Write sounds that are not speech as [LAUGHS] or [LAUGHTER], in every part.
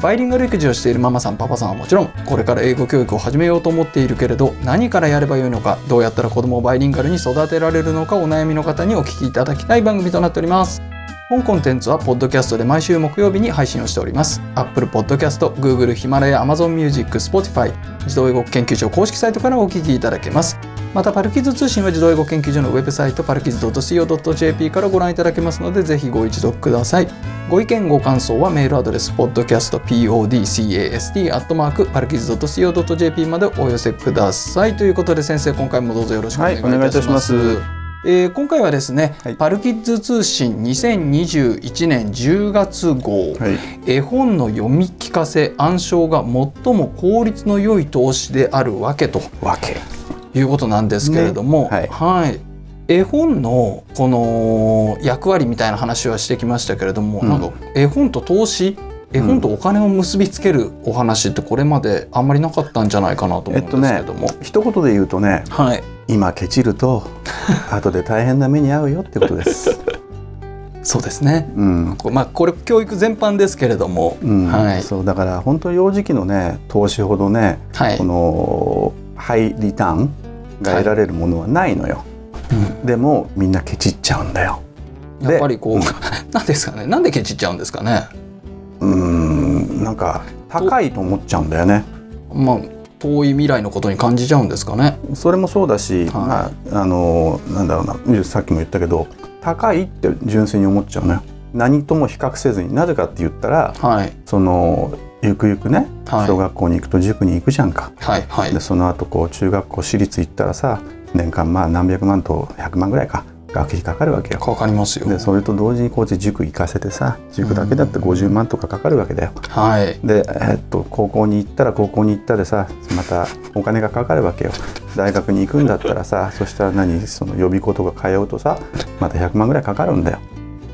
バイリンガル育児をしているママさんパパさんはもちろんこれから英語教育を始めようと思っているけれど何からやればよいのかどうやったら子供をバイリンガルに育てられるのかお悩みの方にお聞きいただきたい番組となっております。本コンテンツはポッドキャストで毎週木曜日に配信をしております。Apple Podcast、Google、ヒマラヤ、Amazon Music、Spotify 児童英語研究所公式サイトからお聞きいただけます。またパルキッズ通信は児童英語研究所のウェブサイトパルキッズ .co.jp からご覧いただけますのでぜひご一読ください。ご意見ご感想はメールアドレス podcastpodcast.parkids.co.jp までお寄せください。ということで先生今回もどうぞよろしくお願いいたします、はいえー、今回はですね、はい、パルキッズ通信2021年10月号、はい、絵本の読み聞かせ暗唱が最も効率の良い投資であるわけと。わけいうことなんですけれども、ね、はい、はい、絵本のこの役割みたいな話はしてきましたけれども、うん、なんか絵本と投資絵本とお金を結びつけるお話ってこれまであんまりなかったんじゃないかなと思うんですけども、えっとね、一言で言うとね、はい、今ケチると [LAUGHS] 後で大変な目に遭うよってことです。そうですね、うん、まあこれ教育全般ですけれども、うん、はい、そうだから本当幼児期のね投資ほどね、はい、このハイリターンが得られるものはないのよ、はい、でもみんなケチっちゃうんだよ。やっぱりこう、うん、[LAUGHS] なんですかね？なんでケチっちゃうんですかね？うんなんか高いと思っちゃうんだよね。まあ遠い未来のことに感じちゃうんですかね？それもそうだし、はい、まああのなんだろうな。さっきも言ったけど高いって純粋に思っちゃうのよ。何とも比較せずになぜかって言ったら、はい、そのゆくゆくね、はい、小学校に行くと塾に行くじゃんか、はいはい、でその後こう中学校私立行ったらさ年間まあ何百万と100万ぐらいか学費かかるわけよ。かかりますよ。でそれと同時にこう塾行かせてさ塾だけだって50万とかかかるわけだよ。はい、で、えー、っと高校に行ったら高校に行ったでさまたお金がかかるわけよ。大学に行くんだったらさそしたら何その予備校とか通うとさまた100万ぐらいかかるんだよ。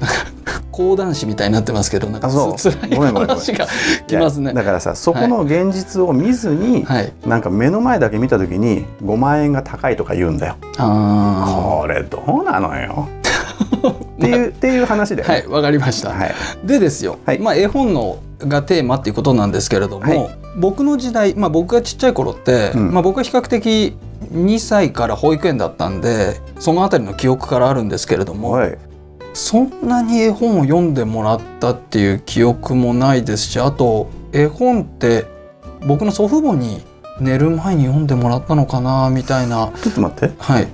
[LAUGHS] 講談師みたいになってますけどなんかつらい話がきますね。だからさそこの現実を見ずに、はい、なんか目の前だけ見た時に5万円が高いとか言うんだよ。これどうなのよ。っていう [LAUGHS] っていう話で、ね、はいわかりました、はい、でですよ、はい、まあ絵本のがテーマっていうことなんですけれども、はい、僕の時代、まあ、僕がちっちゃい頃って、うん、まあ、僕は比較的2歳から保育園だったんでその辺りの記憶からあるんですけれども、はい、そんなに絵本を読んでもらったっていう記憶もないですしあと絵本って僕の祖父母に寝る前に読んでもらったのかなみたいな。ちょっと待って。はい。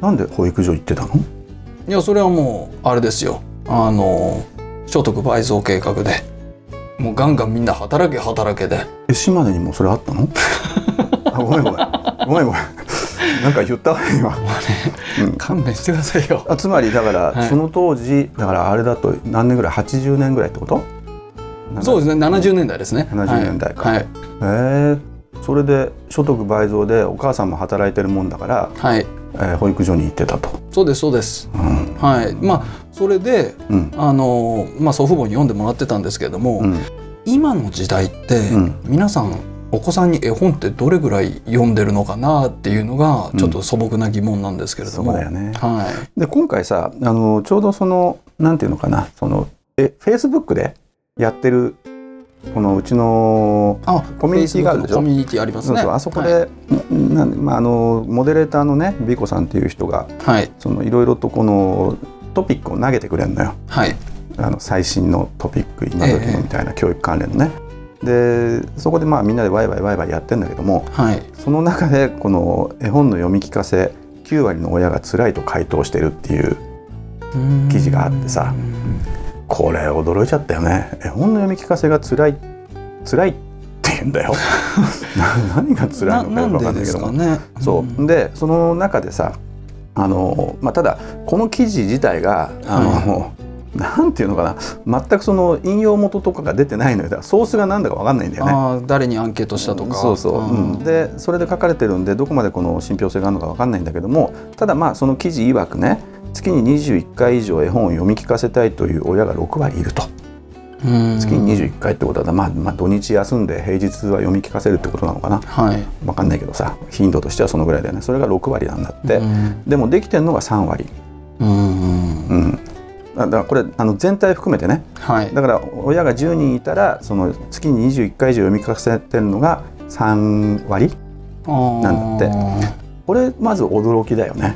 なんで保育所行ってたの？いやそれはもうあれですよ。あの所得倍増計画で。もうガンガンみんな働け働けで。え島根にもそれあったの？[LAUGHS] あごめんごめん。ごめんごめんなんか言ったわ。今、ねうん、勘弁してくださいよ。あつまりだから、はい、その当時だからあれだと何年ぐらい？80年ぐらいってこと？そうですね70年代ですね。70年代か、はい、えー、それで所得倍増でお母さんも働いてるもんだから、はい。えー、保育所に行ってたと。そうですそうです、うん、はい。まあそれで、うん、あのまあ祖父母に読んでもらってたんですけれども、うん、今の時代って、皆さんお子さんに絵本ってどれぐらい読んでるのかなっていうのがちょっと素朴な疑問なんですけれども、うん、そうだよね、はい、で今回さあのちょうどそのなんていうのかなそのえフェイスブックでやってるこのうちのコミュニティがあるでしょ？コミュニティありますね。あそこで、はい、なまあ、あのモデレーターのね美子さんっていう人が、はい、そのいろいろとこのトピックを投げてくれるのよ、はい、あの最新のトピック今時のみたいな教育関連のね、えーでそこでまあみんなでワイワイワイワイやってんだけども、はい、その中でこの絵本の読み聞かせ9割の親が辛いと回答してるっていう記事があってさこれ驚いちゃったよね。絵本の読み聞かせが辛い辛いって言うんだよ。[LAUGHS] 何が辛いのかよく分かんないけども、ね、そう。でその中でさあの、まあ、ただこの記事自体があの、なんていうのかな。全くその引用元とかが出てないのよ。ソースが何だか分かんないんだよね。あ誰にアンケートしたとか。そうそう、うん、でそれで書かれてるんでどこまでこの信憑性があるのか分かんないんだけどもただまあその記事曰くね月に21回以上絵本を読み聞かせたいという親が6割いると。月に21回ってことは、まあ、まあ土日休んで平日は読み聞かせるってことなのかな、はい、分かんないけどさ頻度としてはそのぐらいだよね。それが6割なんだって、でもできてるのが3割。うん、うんだからこれあの全体含めてね、はい、だから親が10人いたらその月に21回以上読み聞かせてるのが3割なんだって。これまず驚きだよね。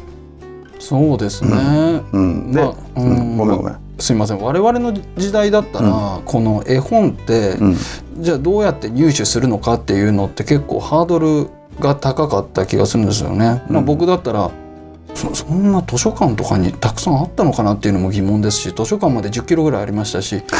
そうですね、うん、で、まあ、うん、ごめんごめん。すいません。我々の時代だったら、うん、この絵本って、うん、じゃあどうやって入手するのかっていうのって結構ハードルが高かった気がするんですよね。まあ、僕だったらそそんな図書館とかにたくさんあったのかなっていうのも疑問ですし図書館まで1 0キロぐらいありましたし。[LAUGHS]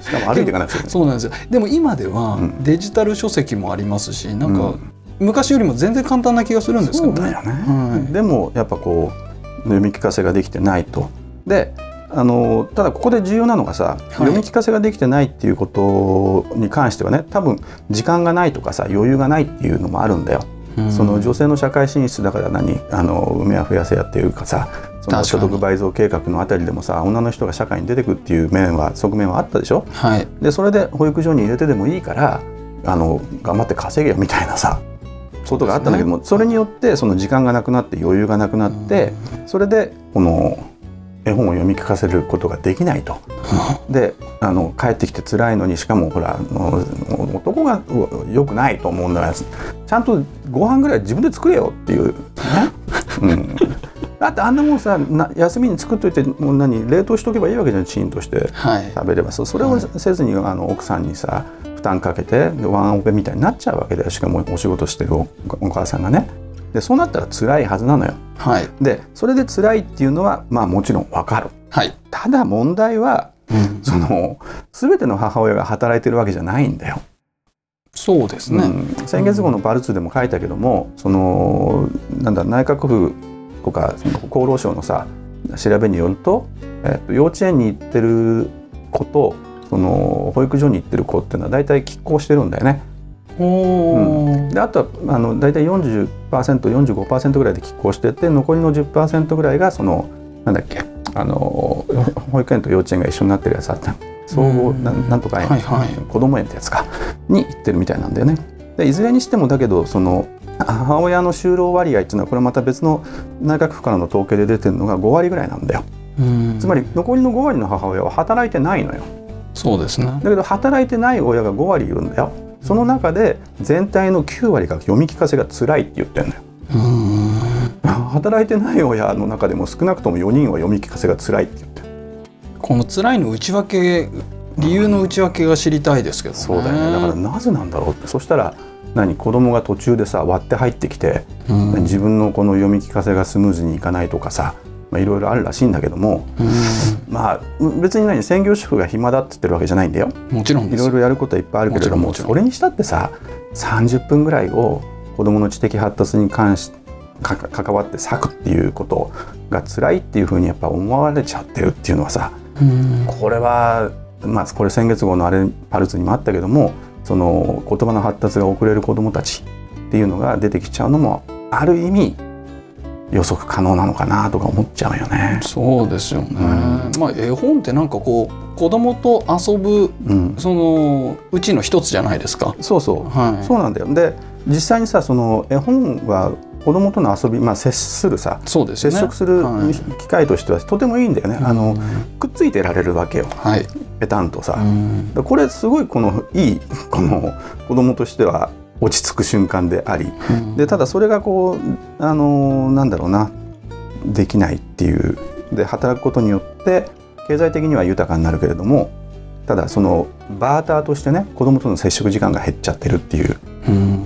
しかも歩いていかなくて、[LAUGHS] そうなんですよ。でも今ではデジタル書籍もありますし、うん、なんか昔よりも全然簡単な気がするんですけどね。ね。はい、でもやっぱこう読み聞かせができてないと。であのただここで重要なのがさ、はい、読み聞かせができてないっていうことに関してはね多分時間がないとかさ余裕がないっていうのもあるんだよ。その女性の社会進出だから何？あの梅は増やせやっていうかさその所得倍増計画のあたりでもさ女の人が社会に出てくっていう面は側面はあったでしょ、はい、でそれで保育所に入れてでもいいからあの頑張って稼げよみたいなさことがあったんだけどもそれによってその時間がなくなって余裕がなくなってそれでこの絵本を読み聞かせることができないと。であの帰ってきて辛いのにしかもほら男がよくないと思うんだからちゃんとご飯ぐらい自分で作れよっていう。ね。うん。だってあんなもんさ休みに作っといてもう何冷凍しとけばいいわけじゃんチンとして。食べれば、はい、それをせずにあの奥さんにさ負担かけてワンオペみたいになっちゃうわけだよ。しかもお仕事してるお母さんがね。でそうなったら辛いはずなのよ。はい、でそれで辛いっていうのはまあもちろんわかる。はい、ただ問題は、うん、その全ての母親が働いてるわけじゃないんだよ。そうですね、うん、先月号のパルツでも書いたけども、そのなんだ内閣府とか厚労省のさ調べによると、えっと、幼稚園に行ってる子とその保育所に行ってる子っていうのは大体拮抗してるんだよね。うん、であとはあの大体 40%45% ぐらいで拮抗してて残りの10%ぐらいがそのなんだっけあの保育園と幼稚園が一緒になってるやつあった総合ななんとか園、はいはい、子ども園ってやつかに行ってるみたいなんだよね。でいずれにしてもだけどその母親の就労割合っていうのはこれまた別の内閣府からの統計で出てるのが5割ぐらいなんだよ。つまり残りの5割の母親は働いてないのよ。そうですねだけど働いてない親が5割いるんだよ。その中で全体の9割が読み聞かせが辛いって言ってんのよ。働いてない親の中でも少なくとも4人は読み聞かせが辛いって言ってこの辛いの内訳理由の内訳が知りたいですけど、ね、そうだよね。だからなぜなんだろうって。そしたら何？子供が途中でさ割って入ってきて、うん、自分のこの読み聞かせがスムーズにいかないとかさまあ、いろいろあるらしいんだけども、まあ別に何専業主婦が暇だって言ってるわけじゃないんだよ。もちろんいろいろやることはいっぱいあるけれどもそれにしたってさ30分ぐらいを子どもの知的発達に関し関わって割くっていうことが辛いっていうふうにやっぱ思われちゃってるっていうのはさこれはまあこれ先月号のあれパルツにもあったけどもその言葉の発達が遅れる子どもたちっていうのが出てきちゃうのもある意味予測可能なのかなとか思っちゃうよね。そうですよね。うん、まあ絵本ってなんかこう子供と遊ぶ、うん、そのうちの一つじゃないですか。そうそう、はい、そうなんだよ。で実際にさその絵本は子供との遊び、まあ、接するさそうです、ね、接触する機会としてはとてもいいんだよね、はい、あのくっついてられるわけよ、はい、ペタンとさ、これすごいこのいいこの子供としては落ち着く瞬間であり、うん、でただそれがこうあのなんだろうなできないっていう。で働くことによって経済的には豊かになるけれどもただそのバーターとしてね子供との接触時間が減っちゃってるっていう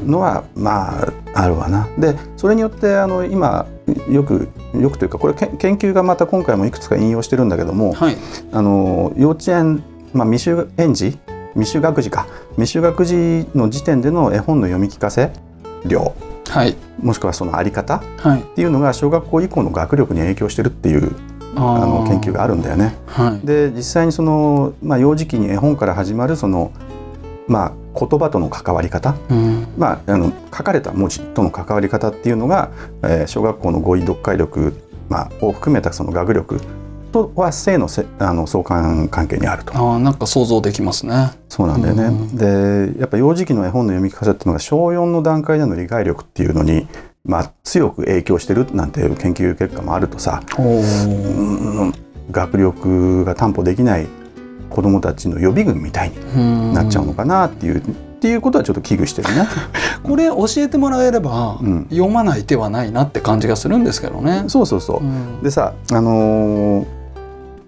のは、うん、まああるわな。でそれによってあの今よくよくというかこれ研究がまた今回もいくつか引用してるんだけども、はい、あの幼稚園、まあ、未就園児未就学児か。未就学児の時点での絵本の読み聞かせ量、はい、もしくはそのあり方、はい、っていうのが小学校以降の学力に影響してるっていうあの研究があるんだよね。はい、で実際にその、まあ、幼児期に絵本から始まるその、まあ、言葉との関わり方、うん、まあ、あの書かれた文字との関わり方っていうのが、えー、小学校の語彙読解力、まあ、を含めたその学力とは性のせあの相関関係にあると。あなんか想像できますね。そうなんだよね、うん、でやっぱ幼児期の絵本の読み聞かせっていうのが小4の段階での理解力っていうのにまあ、強く影響してるなんていう研究結果もあるとさ、うん、学力が担保できない子どもたちの予備軍みたいになっちゃうのかなっていう。っていうことはちょっと危惧してるね。[LAUGHS] これ教えてもらえれば、うん、読まない手はないなって感じがするんですけどね。そうそうそう。うん、でさ、あのー、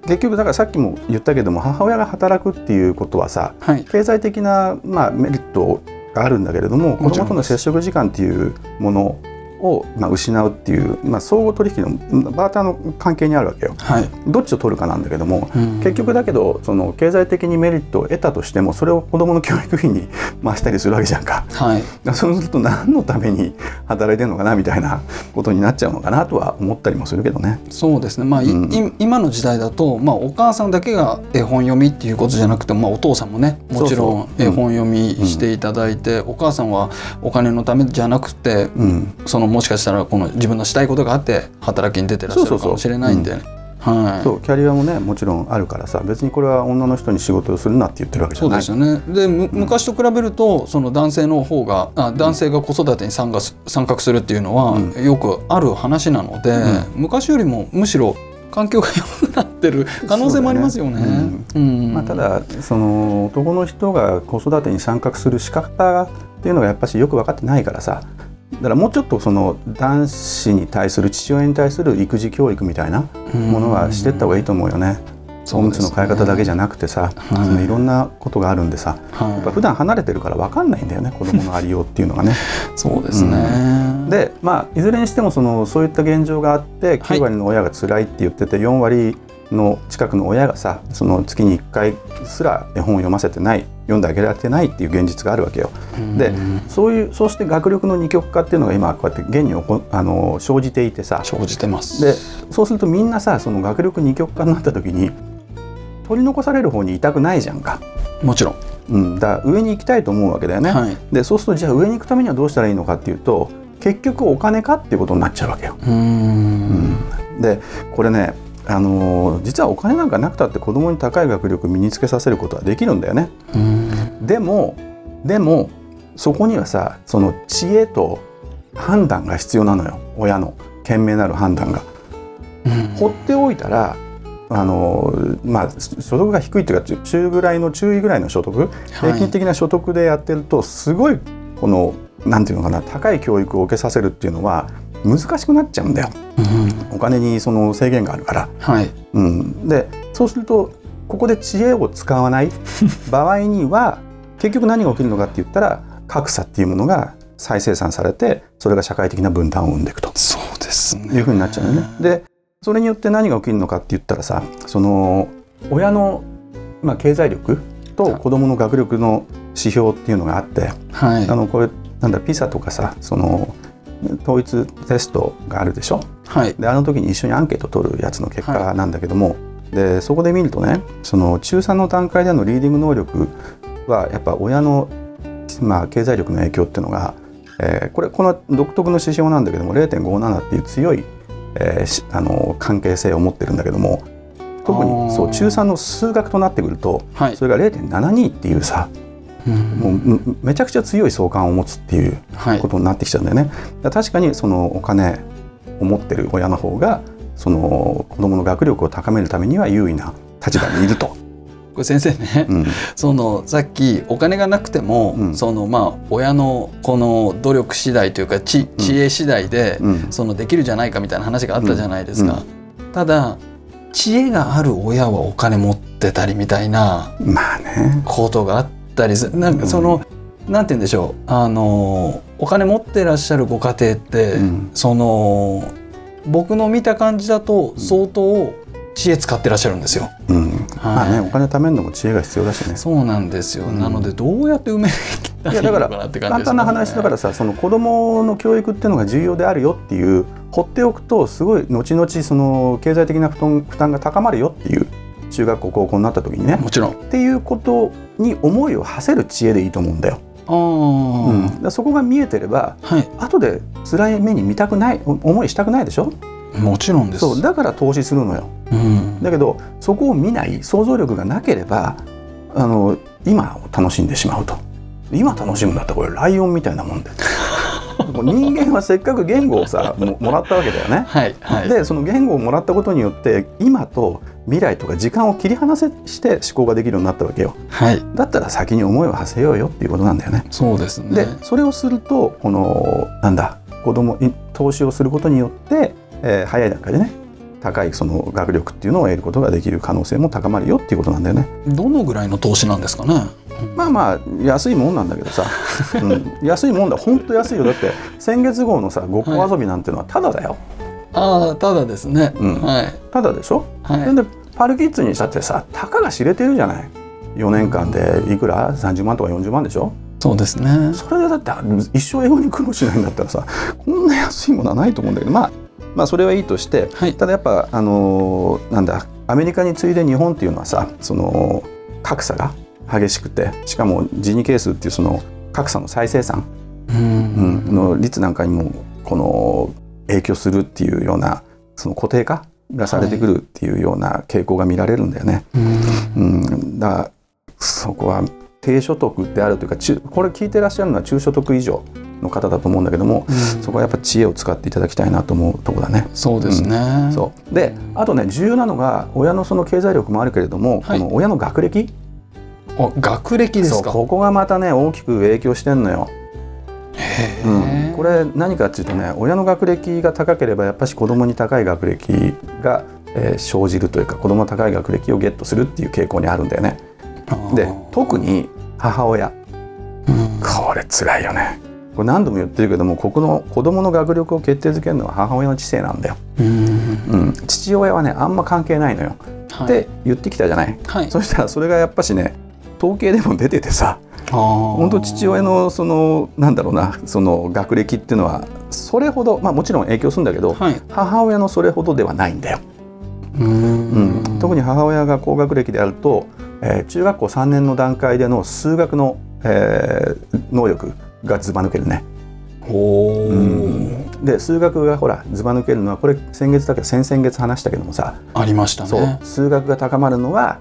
結局だからさっきも言ったけども母親が働くっていうことはさ、はい、経済的な、まあ、メリットがあるんだけれども子どもとの接触時間っていうものを、まあ、失うっていう、まあ、相互取引のバーターの関係にあるわけよ、はい、どっちを取るかなんだけども、うん、結局だけどその経済的にメリットを得たとしてもそれを子どもの教育費に [LAUGHS] 回したりするわけじゃんか、はい、そうすると何のために [LAUGHS] 働いてるのかなみたいなことになっちゃうのかなとは思ったりもするけどね。そうですね、まあ、うん、今の時代だと、まあ、お母さんだけが絵本読みっていうことじゃなくて、まあ、お父さんもねもちろん絵本読みしていただいて、うん、お母さんはお金のためじゃなくて、そのもしかしたらこの自分のしたいことがあって働きに出てらっしゃるかもしれないんでね。はい、そうキャリアもねもちろんあるからさ別にこれは女の人に仕事をするなって言ってるわけじゃない。そうですよね。で、うん、昔と比べるとその男性の方があ男性が子育てに参加参画するっていうのは、うん、よくある話なので、うん、昔よりもむしろ環境が良くなってる可能性もありますよね。まあ、ただその男の人が子育てに参画する仕方っていうのがやっぱしよく分かってないからさだからもうちょっとその男子に対する父親に対する育児教育みたいなものはしていった方がいいと思うよね。おむつの替え方だけじゃなくてさ、はい、そのいろんなことがあるんでさ、はい、やっぱ普段離れてるから分かんないんだよね子供のありようっていうのがね。そうですね、うん、でまあいずれにしてもそのそういった現状があって9割の親が辛いって言ってて4割の近くの親がさその月に1回すら絵本を読ませてない読んであげられてないっていう現実があるわけよ。でそういうそうして学力の二極化っていうのが今こうやって現にあの生じていてさ生じてますでそうするとみんなさその学力二極化になった時に取り残される方にいたくないじゃんか。もちろんうん、だ上に行きたいと思うわけだよね。はい、でそうするとじゃあ上に行くためにはどうしたらいいのかっていうと結局お金かっていうことになっちゃうわけよ。うん、でこれねあの実はお金なんかなくたって子供に高い学力身につけさせることはできるんだよね。でもでもそこにはさその知恵と判断が必要なのよ親の賢明なる判断が。放っておいたらあのまあ、所得が低いというか中ぐらいの中位ぐらいの所得、平均的な所得でやってるとすごいこのなんていうのかな高い教育を受けさせるっていうのは難しくなっちゃうんだよ、うん、お金にその制限があるから。はい。うん、でそうするとここで知恵を使わない [LAUGHS] 場合には結局何が起きるのかって言ったら格差っていうものが再生産されてそれが社会的な分断を生んでいくと。そうですね。いうふうになっちゃうよね。でそれによって何が起きるのかって言ったらさその親の、まあ、経済力と子どもの学力の指標っていうのがあって、はい、あのこれなんだピサとかさその統一テストがあるでしょ、はい、であの時に一緒にアンケート取るやつの結果なんだけども、はい、でそこで見るとねその中3の段階でのリーディング能力はやっぱ親の、まあ、経済力の影響っていうのが、えー、これこの独特の指標なんだけども0.57っていう強い、えー、あの関係性を持ってるんだけども特にそう中3の数学となってくると、はい、それが0.72っていうさもうめちゃくちゃ強い相関を持つっていうことになってきちゃうんだよね。はい、確かにそのお金を持ってる親の方がその子どもの学力を高めるためには優位な立場にいると。[LAUGHS] これ先生ね、うん、そのさっきお金がなくても、うん、そのまあ親のこの努力次第というか知知恵次第で、うん、そのできるじゃないかみたいな話があったじゃないですか。ただ知恵がある親はお金持ってたりみたいなことがあっったりする。なんかその、うん、なんて言うんでしょう。あのお金持ってらっしゃるご家庭って、うん、その僕の見た感じだと相当、知恵使ってらっしゃるんですよ。うん、はい、まあねお金貯めるのも知恵が必要だしね。そうなんですよ。うん、なのでどうやって埋めいやだから簡単な話だからさその子供の教育っていうのが重要であるよっていう放っておくとすごい後々その経済的な負担負担が高まるよっていう中学校高校になった時にね。もちろん。っていうことに思いを馳せる知恵でいいと思うんだよ。あうん、そこが見えてれば、はい、後で辛い目に見たくない思いしたくないでしょ？もちろんです。そう。だから投資するのよ、うん、だけどそこを見ない想像力がなければあの今を楽しんでしまうと。今楽しむんだったらこれライオンみたいなもんで [LAUGHS] 人間はせっかく言語をさもらったわけだよね。はいはい、でその言語をもらったことによって今と未来とか時間を切り離せして思考ができるようになったわけよ。はい、だったら先に思いを馳せようよっていうことなんだよね。そうですねでそれをするとこのなんだ子供投資をすることによってえー、早い段階でね高いその学力っていうのを得ることができる可能性も高まるよっていうことなんだよね。どのぐらいの投資なんですかね？まあまあ安いもんなんだけどさ、[LAUGHS] うん、安いもんだ本当安いよだって先月号のさごっこ遊びなんてのはただだよ。はい、ああただですね。うん、はい。ただでしょ？はい。でパルキッズにしたってさたかが知れてるじゃない？4年間でいくら？30万とか40万でしょ？そうですね。それでだって一生英語に苦労しないんだったらさこんな安いものはないと思うんだけどまあまあ、それはいいとして、はい、ただやっぱあのー、なんだアメリカに次いで日本っていうのはさその格差が激しくてしかもジニ係数っていうその格差の再生産、うん、の率なんかにもこの影響するっていうようなその固定化がされてくるっていうような傾向が見られるんだよね。はい、うん、だそこは低所得であるというかこれ聞いてらっしゃるのは中所得以上の方だと思うんだけども、うん、そこはやっぱ知恵を使っていただきたいなと思うとこだね。そうですね、うん、そう。であとね重要なのが親のその経済力もあるけれども、はい、この親の学歴？あ学歴ですか？ここがまたね大きく影響してんのよ。うん、これ何かっていうとね親の学歴が高ければやっぱし子供に高い学歴が、えー、生じるというか子供は高い学歴をゲットするっていう傾向にあるんだよね。で特に母親、うん、これ辛いよね。これ何度も言ってるけどもここの子供の学力を決定づけるのは母親の知性なんだよ。うん、父親はねあんま関係ないのよ、はい、って言ってきたじゃない、はい、そしたらそれがやっぱしね統計でも出ててさ本当父親のそのなんだろうなその学歴っていうのはそれほどまあもちろん影響するんだけど、はい、母親のそれほどではないんだよ。うん。うん、特に母親が高学歴であると、えー、中学校3年の段階での数学の、えー、能力がずば抜けるね。うん、で数学がほらずば抜けるのはこれ先月だけど先々月話したけどもさ。ありましたね。そう。数学が高まるのは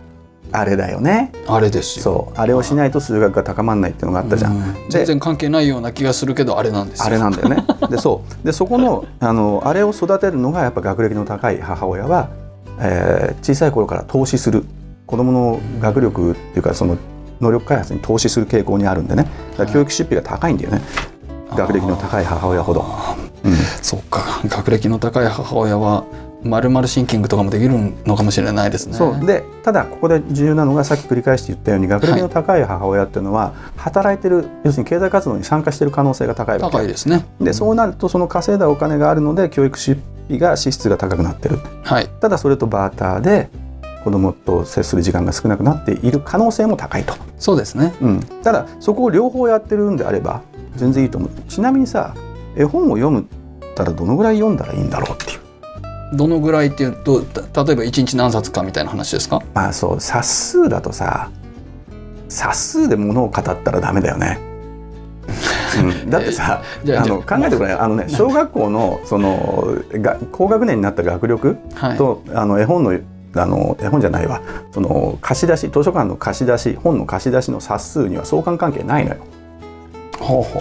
あれだよね。あれですよ。そう。あれをしないと数学が高まらないっていうのがあったじゃん、ん、全然関係ないような気がするけどあれなんですあれなんだよね。[LAUGHS] でそう。でそこのあのあれを育てるのがやっぱ学歴の高い母親は、えー、小さい頃から投資する。子どもの学力っていうかその能力開発に投資する傾向にあるんでね。教育出費が高いんだよね、学歴の高い母親ほど、うん、そっか。学歴の高い母親はまるまるシンキングとかもできるのかもしれないですね。そう。でただここで重要なのがさっき繰り返して言ったように学歴の高い母親っていうのは、働いてる要するに経済活動に参加している可能性が高いわけ。高いですね。でそうなるとその稼いだお金があるので教育出費が支出が高くなってる。はい、ただそれとバーターで子供と接する時間が少なくなっている可能性も高いと。そうですね、うん、ただそこを両方やってるんであれば全然いいと思う。ちなみにさ絵本を読むたらどのぐらい読んだらいいんだろうっていうどのぐらいっていうと例えば1日何冊かみたいな話ですか？まあそう冊数だとさ冊数で物を語ったらダメだよね。うん、[LAUGHS] だってさあの考えてくれあのね小学校のそのが高学年になった学力と、はい、あの絵本のあの絵本じゃないわ。その貸し出し図書館の貸し出し本の貸し出しの冊数には相関関係ないのよ。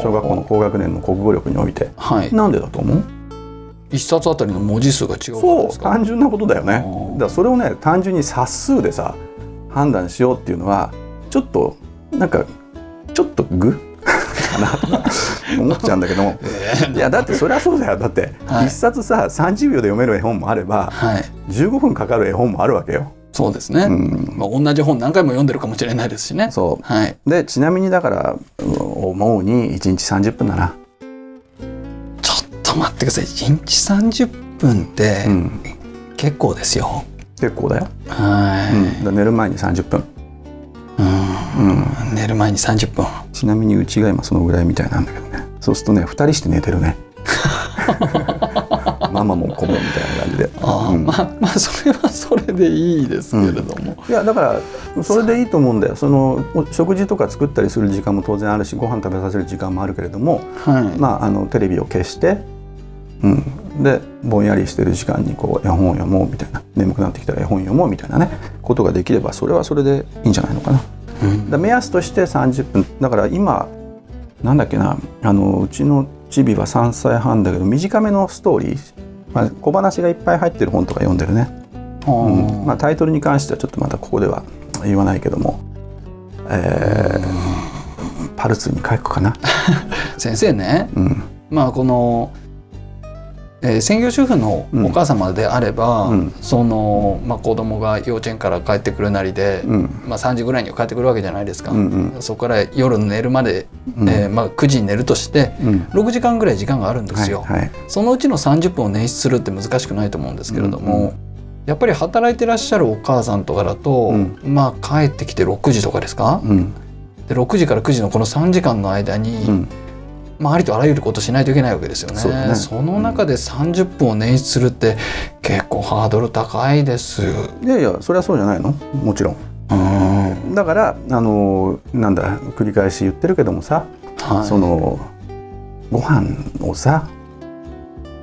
小学校の高学年の国語力において、はい、なんでだと思う？一冊あたりの文字数が違うそう単純なことだよね。だからそれをね単純に冊数でさ判断しようっていうのはちょっとなんかちょっとグ [LAUGHS] かなと思っちゃうんだけども。[LAUGHS] いやだってそりゃそうだよ。だって、一冊さ30秒で読める絵本もあれば、はい、15分かかる絵本もあるわけよ。そうですね、うん、まあ、同じ本何回も読んでるかもしれないですしね。そう、はい、でちなみにだから思うに1日30分だな。待ってください。1日30分って、結構ですよ。結構だよ、はい、うん、寝る前に30分。うん、うん、寝る前に30分。ちなみにうちが今そのぐらいみたいなんだけどね。そうするとね2人して寝てるね。[LAUGHS] ママも子もみたいな感じで。あ、うん、まあまあそれはそれでいいですけれども、うん、いやだからそれでいいと思うんだよ。その食事とか作ったりする時間も当然あるしご飯食べさせる時間もあるけれども、はい、まああのテレビを消して、うん、でぼんやりしてる時間にこう絵本を読もうみたいな。眠くなってきたら絵本読もうみたいなね。ことができればそれはそれでいいんじゃないのかな。うん、だ目安として30分だから今なんだっけな。あのうちのチビは3歳半だけど短めのストーリー、まあ、小話がいっぱい入ってる本とか読んでるね、うん。まあ、タイトルに関してはちょっとまたここでは言わないけども、えー、パルツに書くかな。[LAUGHS] 先生ね、うん、まあこのえー、専業主婦のお母様であれば、うん、そのまあ、子供が幼稚園から帰ってくるなりで、うん、まあ、3時ぐらいには帰ってくるわけじゃないですか、うんうん、そこから夜寝るまで、うん、えー、まあ、9時に寝るとして、うん、6時間ぐらい時間があるんですよ、はいはい、そのうちの30分を捻出するって難しくないと思うんですけれども、うんうん、やっぱり働いてらっしゃるお母さんとかだと、まあ帰ってきて6時とかですか、で6時から9時のこの3時間の間に、まあ、ありとあらゆることしないといけないわけですよね。そねその中で30分を捻出するって結構ハードル高いです。いやいやそれはそうじゃないの？もちろん。んだからあのなんだ繰り返し言ってるけどもさ、はい、そのご飯をさ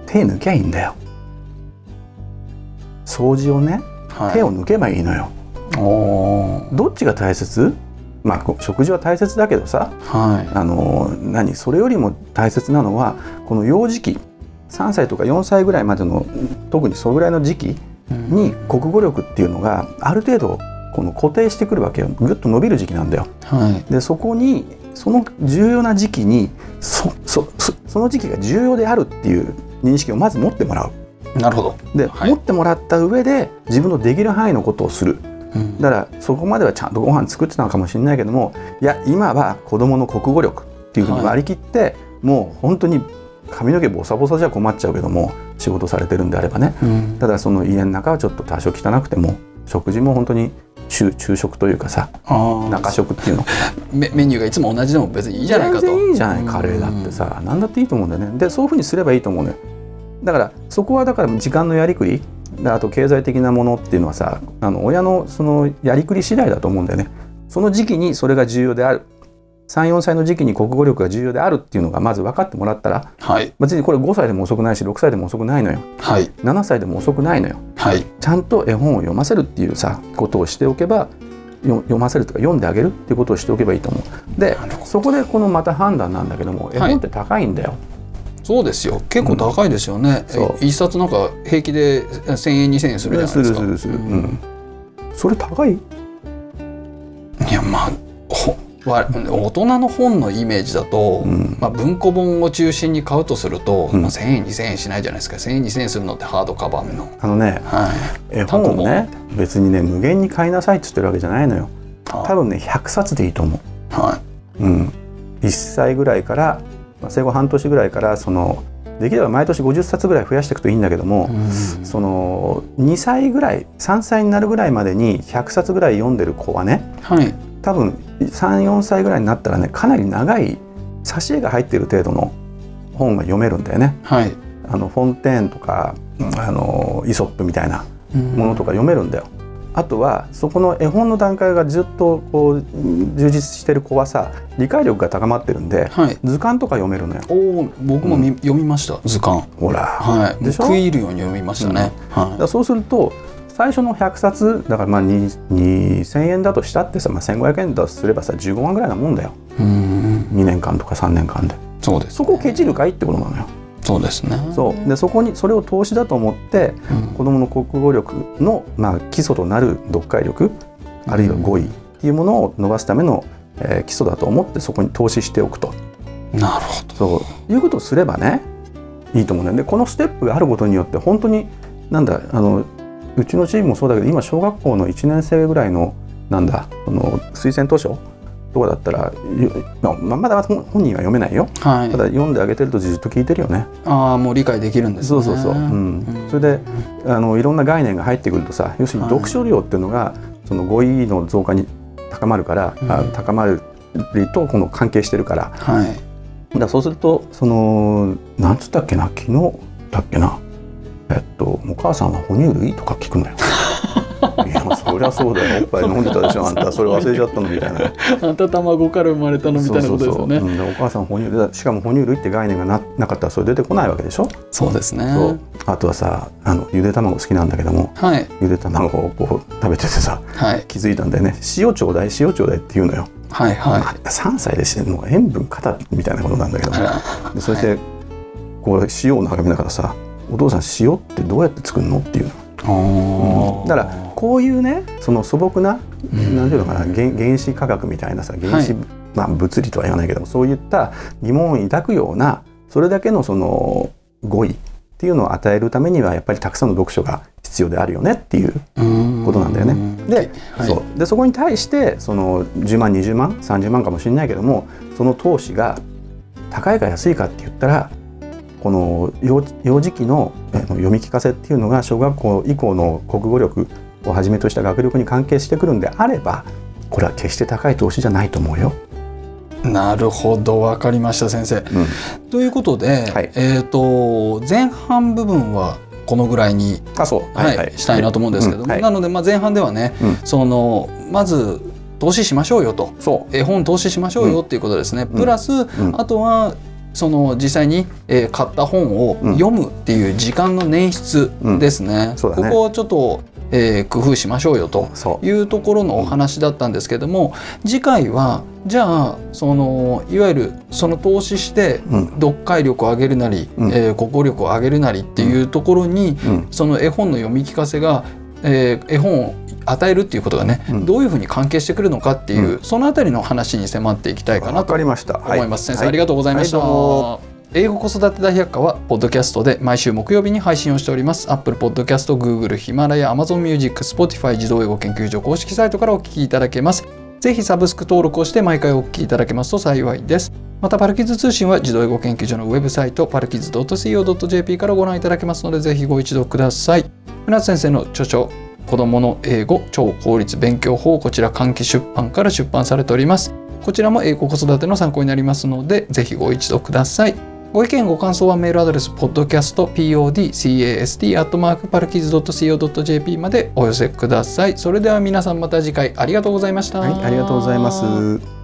手抜きゃいいんだよ。掃除をね、はい、手を抜けばいいのよ。どっちが大切？まあ、食事は大切だけどさ、はい、あの何それよりも大切なのはこの幼児期3歳とか4歳ぐらいまでの特にそれぐらいの時期に国語力っていうのがある程度この固定してくるわけよぐっと伸びる時期なんだよ。はい、でそこにその重要な時期にそそその時期が重要であるっていう認識をまず持ってもらう。なるほどで、はい、持ってもらった上で自分のできる範囲のことをする。だからそこまではちゃんとご飯作ってたのかもしれないけどもいや今は子どもの国語力っていうふうに割り切って、はい、もう本当に髪の毛ボサボサじゃ困っちゃうけども仕事されてるんであればね、うん、ただその家の中はちょっと多少汚くても食事も本当に昼昼食というかさ中食っていうの。[LAUGHS] メメニューがいつも同じでも別にいいじゃないかと。全然いいじゃないカレーだってさ、うん、何だっていいと思うんだよね。でそういうふうにすればいいと思うねだからそこはだから時間のやりくりあと経済的なものっていうのはさあの親のそのやりくり次第だと思うんだよね。その時期にそれが重要である。34歳の時期に国語力が重要であるっていうのがまず分かってもらったら、はい、別にこれ5歳でも遅くないし6歳でも遅くないのよ、はい、7歳でも遅くないのよ、はい、ちゃんと絵本を読ませるっていうさことをしておけば読ませるとか読んであげるっていうことをしておけばいいと思う。でそこでこのまた判断なんだけども絵本って高いんだよ、はいそうですよ。結構高いですよね、う。ん、一冊なんか平気で1,000円2,000円するじゃないですか。するするうん、それ高い？いやまあ大人の本のイメージだと、うん、まあ、文庫本を中心に買うとすると、うん、まあ、1,000円2,000円しないじゃないですか。1,000円2,000円するのってハードカバーの。あのね、はい、絵本をね別にね無限に買いなさいって言ってるわけじゃないのよ。多分ね100冊でいいと思う、はい。うん、1歳ぐらいからまあ、生後半年ぐらいからそのできれば毎年50冊ぐらい増やしていくといいんだけども、その2歳ぐらい3歳になるぐらいまでに100冊ぐらい読んでる子はね、はい、多分34歳ぐらいになったらねかなり長い挿絵が入っている程度の本が読めるんだよね。はい、あのフォンテーンとかあのイソップみたいなものとか読めるんだよ。あとはそこの絵本の段階がずっとこう充実してる子はさ理解力が高まってるんで、はい、図鑑とか読めるのよ。お僕も、うん、読みました図鑑。ほら、はい、でしょ？食い入るように読みましたね。うん、はい、そうすると最初の100冊だからまあ2000円だとしたってさ、まあ、1500円だとすればさ15万ぐらいなもんだよ。うん2年間とか3年間で。そうです、ね、そこをケチるかいってことなのよ。そうですね。そう。でそこにそれを投資だと思って、うん、子どもの国語力の、まあ、基礎となる読解力あるいは語彙っていうものを伸ばすための、えー、基礎だと思ってそこに投資しておくと。なるほど。そう。いうことをすればねいいと思うんだよでこのステップがあることによって本当になんだあのうちのチームもそうだけど今小学校の1年生ぐらいのなんだその推薦図書とかだったら、まあ、まだ本人は読めないよ、はい、ただ読んであげてるとじっと聞いてるよね。ああもう理解できるんです、ね、そうそうそう、うん、それであのいろんな概念が入ってくるとさ要するに読書量っていうのが、その語彙の増加に高まるから、うん、あ高まるとこの関係してるから、はい、だそうするとそのなんつったっけな昨日だっけな。えっと「お母さんは哺乳類?」とか聞くのよ。[LAUGHS] そりゃそうだよ。おっぱい飲んでたでしょあんた。それ忘れちゃったのみたいな。あんた卵から生まれたのみたいなことですよね。お母さん哺乳しかも哺乳類って概念がななかったらそれ出てこないわけでしょ？そうですね。あとはさあのゆで卵好きなんだけども、はい、ゆで卵をこう食べててさ、はい、気づいたんだよね。塩ちょうだい塩ちょうだいって言うのよ。はいはい、3歳でしてもう塩分過多みたいなことなんだけども。でそして、こう塩を眺めながらさ「お父さん塩ってどうやって作るの?」っていうの。うん、だからこういうねその素朴な、うん、なんていうのかな原原子科学みたいなさ原子、はい、まあ、物理とは言わないけどもそういった疑問を抱くようなそれだけのその語彙っていうのを与えるためにはやっぱりたくさんの読書が必要であるよねっていうことなんだよね。ではい、そう。でそこに対してその10万20万30万かもしれないけどもその投資が高いか安いかって言ったらこの幼児期の読み聞かせっていうのが小学校以降の国語力をはじめとした学力に関係してくるんであればこれは決して高い投資じゃないと思うよ。なるほど分かりました先生。うん、ということで、はい、えーと、前半部分はこのぐらいにしたいなと思うんですけども、はい、なのでまあ前半ではね、うん、そのまず投資しましょうよと。絵本投資しましょうよっていうことですね、プラス、あとはその実際に、えー、買った本を読むっていう時間の捻出ですね。うんね。ここをちょっとえー、工夫しましょうよというところのお話だったんですけども次回はじゃあそのいわゆるその投資して読解力を上げるなり、うん、えー、国語力を上げるなりっていうところに、うん、その絵本の読み聞かせが、えー、絵本を与えるっていうことがね、うん、どういうふうに関係してくるのかっていう、うん、そのあたりの話に迫っていきたいかなと思います。はい、先生、ありがとうございました。はい英語子育て大百科はポッドキャストで毎週木曜日に配信をしております。Apple Podcast、Google、ヒマラヤ、Amazon Music、Spotify 自動英語研究所公式サイトからお聞きいただけますぜひサブスク登録をして毎回お聞きいただけますと幸いです。またパルキッズ通信は自動英語研究所のウェブサイトパルキッズ .co.jp からご覧いただけますのでぜひご一読ください。船津先生の著書子供の英語超効率勉強法こちら換気出版から出版されております。こちらも英語子育ての参考になりますのでぜひご一読ください。ご意見ご感想はメールアドレス podcastpodcast.parkiz.co.jp までお寄せください。それでは皆さんまた次回ありがとうございました、はい、ありがとうございます。